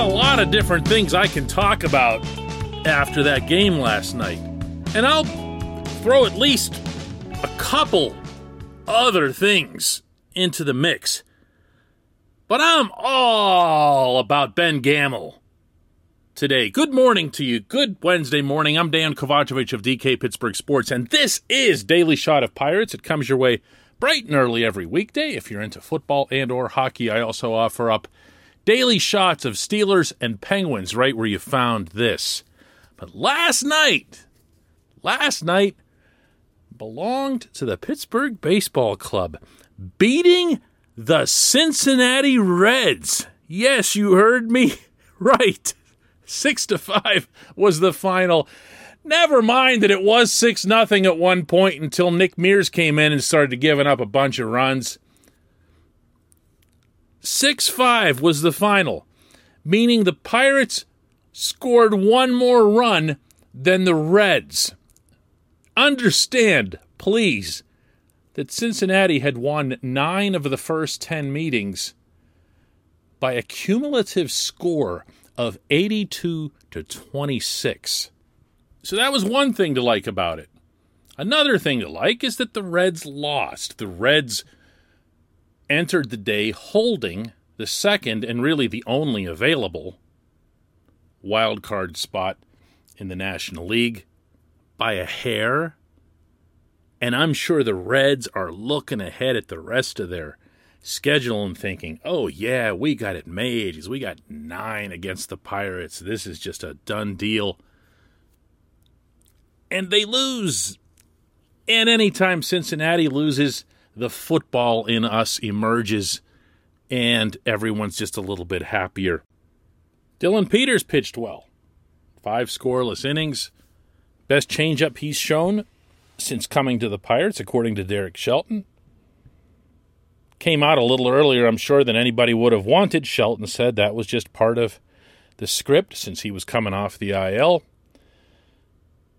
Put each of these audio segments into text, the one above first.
a lot of different things I can talk about after that game last night. And I'll throw at least a couple other things into the mix. But I'm all about Ben Gamel today. Good morning to you. Good Wednesday morning. I'm Dan Kovacevic of DK Pittsburgh Sports, and this is Daily Shot of Pirates. It comes your way bright and early every weekday. If you're into football and or hockey, I also offer up daily shots of Steelers and Penguins right where you found this. But last night, last night belonged to the Pittsburgh Baseball Club, beating the Cincinnati Reds. Yes, you heard me right. 6 to 5 was the final. Never mind that it was 6 nothing at one point until Nick Mears came in and started giving up a bunch of runs. 6 5 was the final, meaning the Pirates scored one more run than the Reds. Understand, please, that Cincinnati had won nine of the first 10 meetings by a cumulative score of 82 to 26. So that was one thing to like about it. Another thing to like is that the Reds lost. The Reds entered the day holding the second and really the only available wild card spot in the National League by a hair. And I'm sure the Reds are looking ahead at the rest of their schedule and thinking, oh, yeah, we got it made we got nine against the Pirates. This is just a done deal. And they lose. And anytime Cincinnati loses, the football in us emerges and everyone's just a little bit happier. Dillon Peters pitched well. Five scoreless innings. Best changeup he's shown since coming to the Pirates, according to Derek Shelton. Came out a little earlier, I'm sure, than anybody would have wanted. Shelton said that was just part of the script since he was coming off the IL.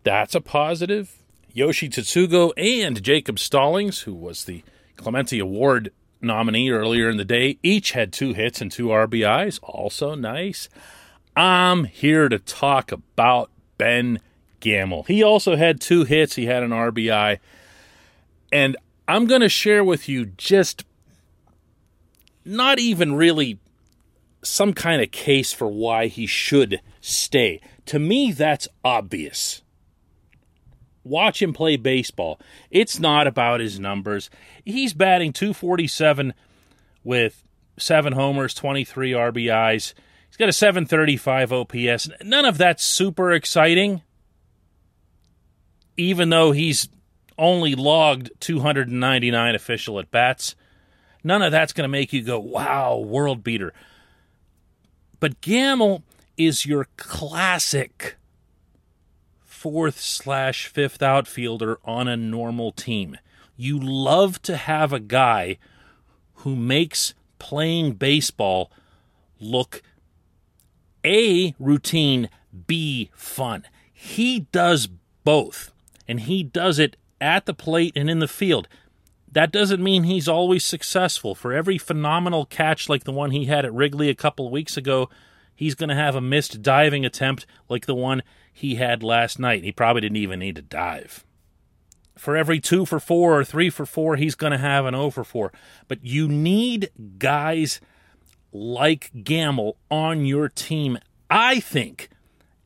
That's a positive. Yoshi Tsutsugo and Jacob Stallings, who was the Clemente Award nominee earlier in the day, each had two hits and two RBIs. Also nice. I'm here to talk about Ben Gamel. He also had two hits, he had an RBI. And I'm going to share with you just not even really some kind of case for why he should stay. To me, that's obvious watch him play baseball. It's not about his numbers. He's batting 247 with seven homers, 23 RBIs. He's got a 735 OPS. None of that's super exciting, even though he's only logged 299 official at bats. None of that's going to make you go, wow, world beater. But Gamel is your classic fourth slash fifth outfielder on a normal team. You love to have a guy who makes playing baseball look A, routine, B, fun. He does both, and he does it at the plate and in the field. That doesn't mean he's always successful. For every phenomenal catch like the one he had at Wrigley a couple weeks ago, he's going to have a missed diving attempt like the one he had last night. He probably didn't even need to dive. For every two for four or three for four, he's going to have an 0 for four. But you need guys like Gamel on your team, I think,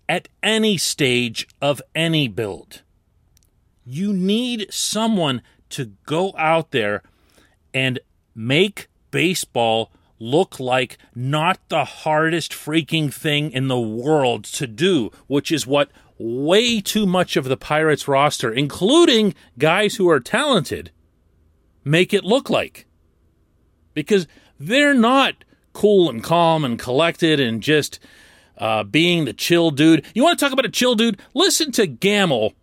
at any stage of any build. You need someone to go out there and make baseball look like not the hardest freaking thing in the world to do, which is what way too much of the Pirates roster, including guys who are talented, make it look like. Because they're not cool and calm and collected and just uh, being the chill dude. You want to talk about a chill dude? Listen to Gamel.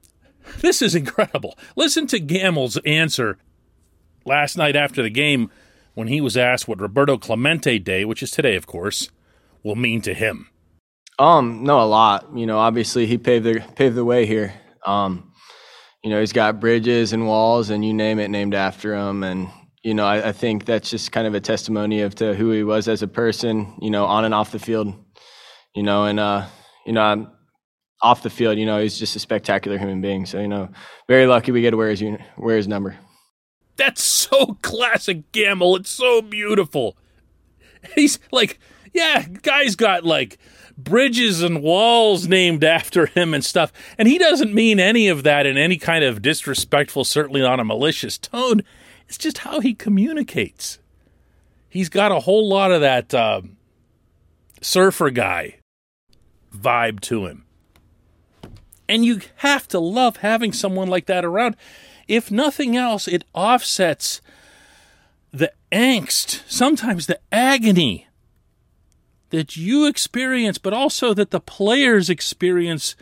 This is incredible. Listen to Gamel's answer last night after the game when he was asked what Roberto Clemente Day, which is today, of course, will mean to him. Um, no, a lot. You know, obviously he paved the paved the way here. Um, you know, he's got bridges and walls and you name it named after him. And you know, I, I think that's just kind of a testimony of to who he was as a person. You know, on and off the field. you know, and uh, you know, I'm off the field, you know, he's just a spectacular human being. So, you know, very lucky we get to wear his wear his number. That's so classic Gamel. It's so beautiful. He's like, yeah, guy's got like bridges and walls named after him and stuff. And he doesn't mean any of that in any kind of disrespectful, certainly not a malicious tone. It's just how he communicates. He's got a whole lot of that uh, surfer guy vibe to him. And you have to love having someone like that around. If nothing else, it offsets the angst, sometimes the agony that you experience, but also that the players experience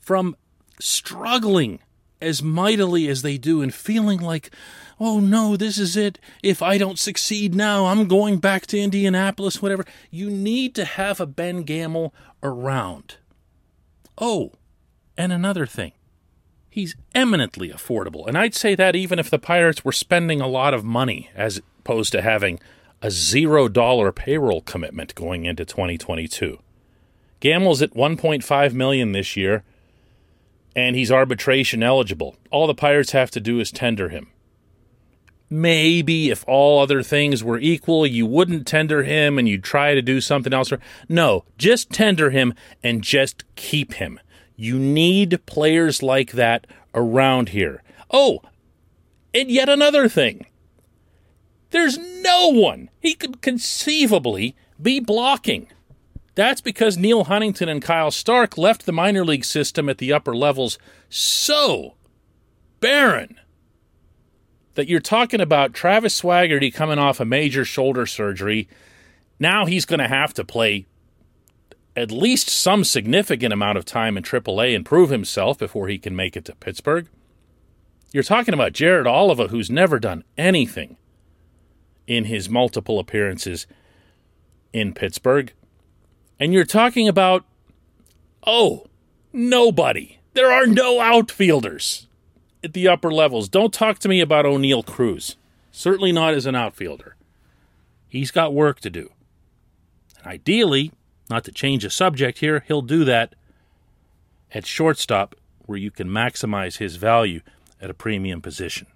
from struggling as mightily as they do and feeling like, oh no, this is it. If I don't succeed now, I'm going back to Indianapolis, whatever. You need to have a Ben Gamel around. Oh, and another thing. He's eminently affordable. And I'd say that even if the Pirates were spending a lot of money as opposed to having a zero dollar payroll commitment going into 2022. Gamel's at 1.5 million this year, and he's arbitration eligible. All the Pirates have to do is tender him. Maybe if all other things were equal, you wouldn't tender him and you'd try to do something else. No, just tender him and just keep him. You need players like that around here. Oh, and yet another thing. There's no one he could conceivably be blocking. That's because Neal Huntington and Kyle Stark left the minor league system at the upper levels so barren that you're talking about Travis Swaggerty coming off a major shoulder surgery. Now he's going to have to play at least some significant amount of time in AAA and prove himself before he can make it to Pittsburgh. You're talking about Jared Oliva, who's never done anything in his multiple appearances in Pittsburgh. And you're talking about, oh, nobody. There are no outfielders at the upper levels. Don't talk to me about Oneil Cruz. Certainly not as an outfielder. He's got work to do. And ideally, not to change the subject here, he'll do that at shortstop where you can maximize his value at a premium position.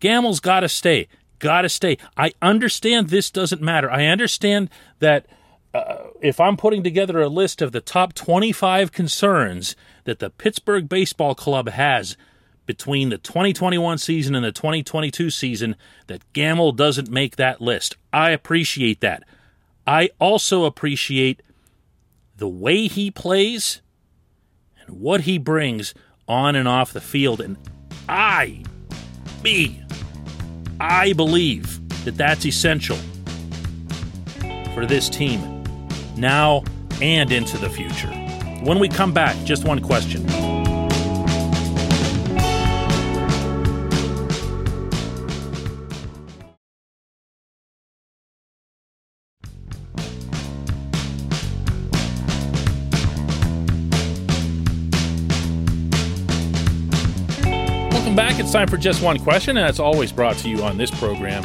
Gamel's got to stay. Got to stay. I understand this doesn't matter. I understand that uh, if I'm putting together a list of the top 25 concerns that the Pittsburgh Baseball Club has between the 2021 season and the 2022 season, that Gamel doesn't make that list. I appreciate that. I also appreciate the way he plays and what he brings on and off the field. And I, me, I believe that that's essential for this team now and into the future. When we come back, just one question. It's time for just one question, and it's always brought to you on this program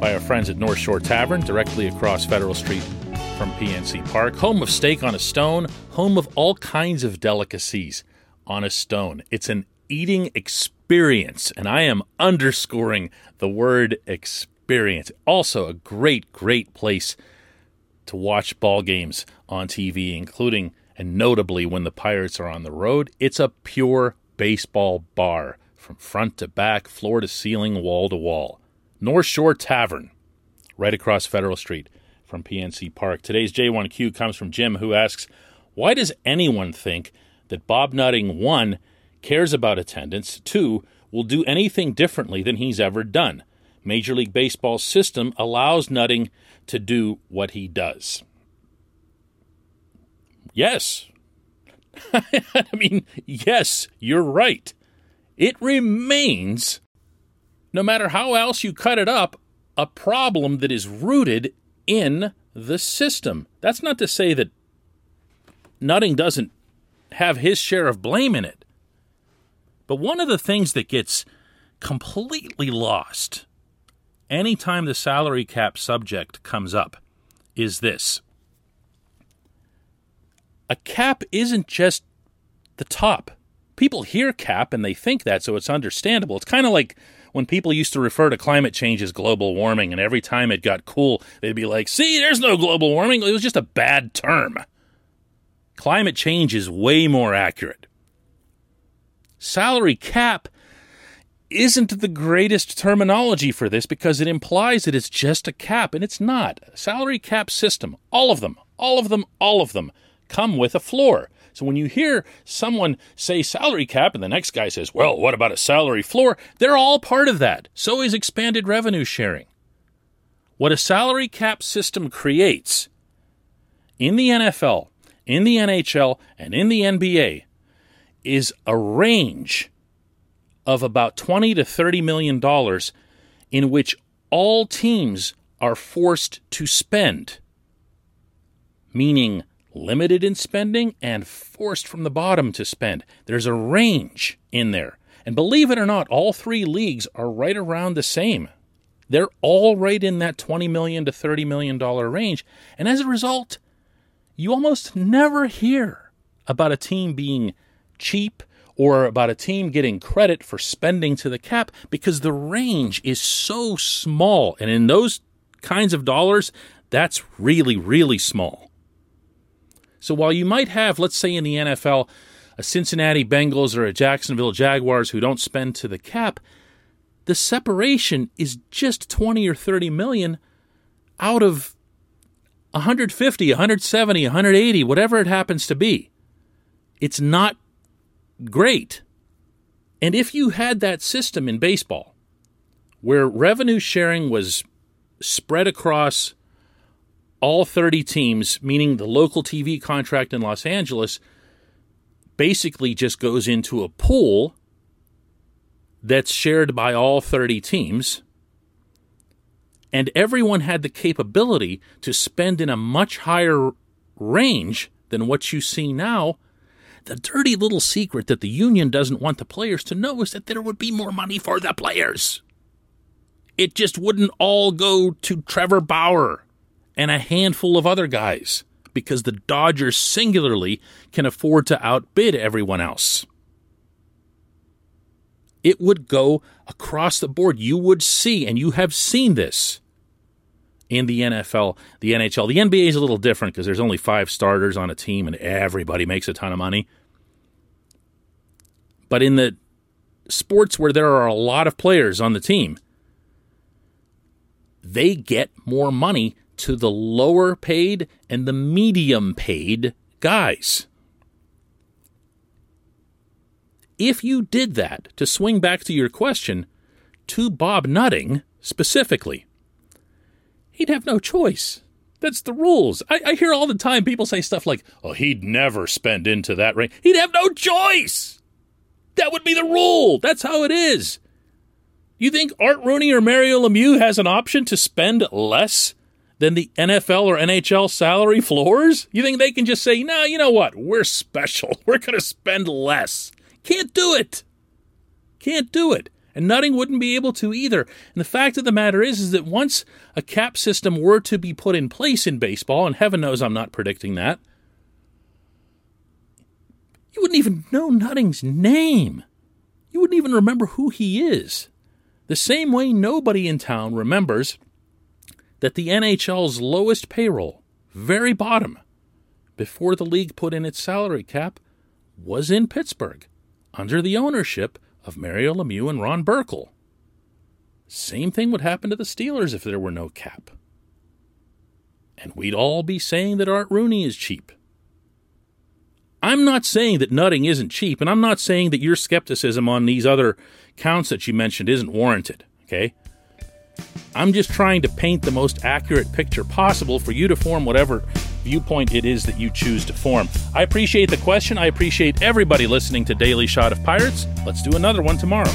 by our friends at North Shore Tavern, directly across Federal Street from PNC Park. Home of steak on a stone, home of all kinds of delicacies on a stone. It's an eating experience, and I am underscoring the word experience. Also, a great, great place to watch ball games on TV, including and notably when the Pirates are on the road. It's a pure baseball bar from front to back, floor to ceiling, wall to wall. North Shore Tavern, right across Federal Street from PNC Park. Today's J1Q comes from Jim, who asks, Why does anyone think that Bob Nutting, one, cares about attendance, two, will do anything differently than he's ever done? Major League Baseball's system allows Nutting to do what he does. Yes. I mean, yes, you're right it remains, no matter how else you cut it up, a problem that is rooted in the system. That's not to say that Nutting doesn't have his share of blame in it. But one of the things that gets completely lost anytime the salary cap subject comes up is this a cap isn't just the top. People hear cap and they think that, so it's understandable. It's kind of like when people used to refer to climate change as global warming, and every time it got cool, they'd be like, see, there's no global warming. It was just a bad term. Climate change is way more accurate. Salary cap isn't the greatest terminology for this because it implies that it's just a cap, and it's not. Salary cap system, all of them, all of them, all of them come with a floor. So when you hear someone say salary cap and the next guy says, well, what about a salary floor? They're all part of that. So is expanded revenue sharing. What a salary cap system creates in the NFL, in the NHL, and in the NBA is a range of about 20 to 30 million dollars in which all teams are forced to spend meaning limited in spending and forced from the bottom to spend there's a range in there and believe it or not all three leagues are right around the same they're all right in that 20 million to 30 million dollar range and as a result you almost never hear about a team being cheap or about a team getting credit for spending to the cap because the range is so small. And in those kinds of dollars, that's really, really small. So while you might have, let's say in the NFL, a Cincinnati Bengals or a Jacksonville Jaguars who don't spend to the cap, the separation is just 20 or 30 million out of 150, 170, 180, whatever it happens to be. It's not great. And if you had that system in baseball where revenue sharing was spread across all 30 teams, meaning the local TV contract in Los Angeles basically just goes into a pool that's shared by all 30 teams, and everyone had the capability to spend in a much higher range than what you see now. The dirty little secret that the union doesn't want the players to know is that there would be more money for the players. It just wouldn't all go to Trevor Bauer and a handful of other guys because the Dodgers singularly can afford to outbid everyone else. It would go across the board. You would see, and you have seen this in the NFL, the NHL. The NBA is a little different because there's only five starters on a team and everybody makes a ton of money. But in the sports where there are a lot of players on the team, they get more money to the lower paid and the medium paid guys. If you did that, to swing back to your question, to Bob Nutting specifically, he'd have no choice. That's the rules. I, I, hear all the time people say stuff like, oh, he'd never spend into that range. He'd have no choice. That would be the rule. That's how it is. You think Art Rooney or Mario Lemieux has an option to spend less than the NFL or NHL salary floors? You think they can just say, nah, you know what? We're special. We're going to spend less. Can't do it. Can't do it and Nutting wouldn't be able to either. And the fact of the matter is, is that once a cap system were to be put in place in baseball, and heaven knows I'm not predicting that, you wouldn't even know Nutting's name. You wouldn't even remember who he is. The same way nobody in town remembers that the NHL's lowest payroll, very bottom, before the league put in its salary cap, was in Pittsburgh under the ownership of Mario Lemieux and Ron Burkle. Same thing would happen to the Steelers if there were no cap. And we'd all be saying that Art Rooney is cheap. I'm not saying that Nutting isn't cheap, and I'm not saying that your skepticism on these other counts that you mentioned isn't warranted, okay? I'm just trying to paint the most accurate picture possible for you to form whatever viewpoint it is that you choose to form. I appreciate the question. I appreciate everybody listening to Daily Shot of Pirates. Let's do another one tomorrow.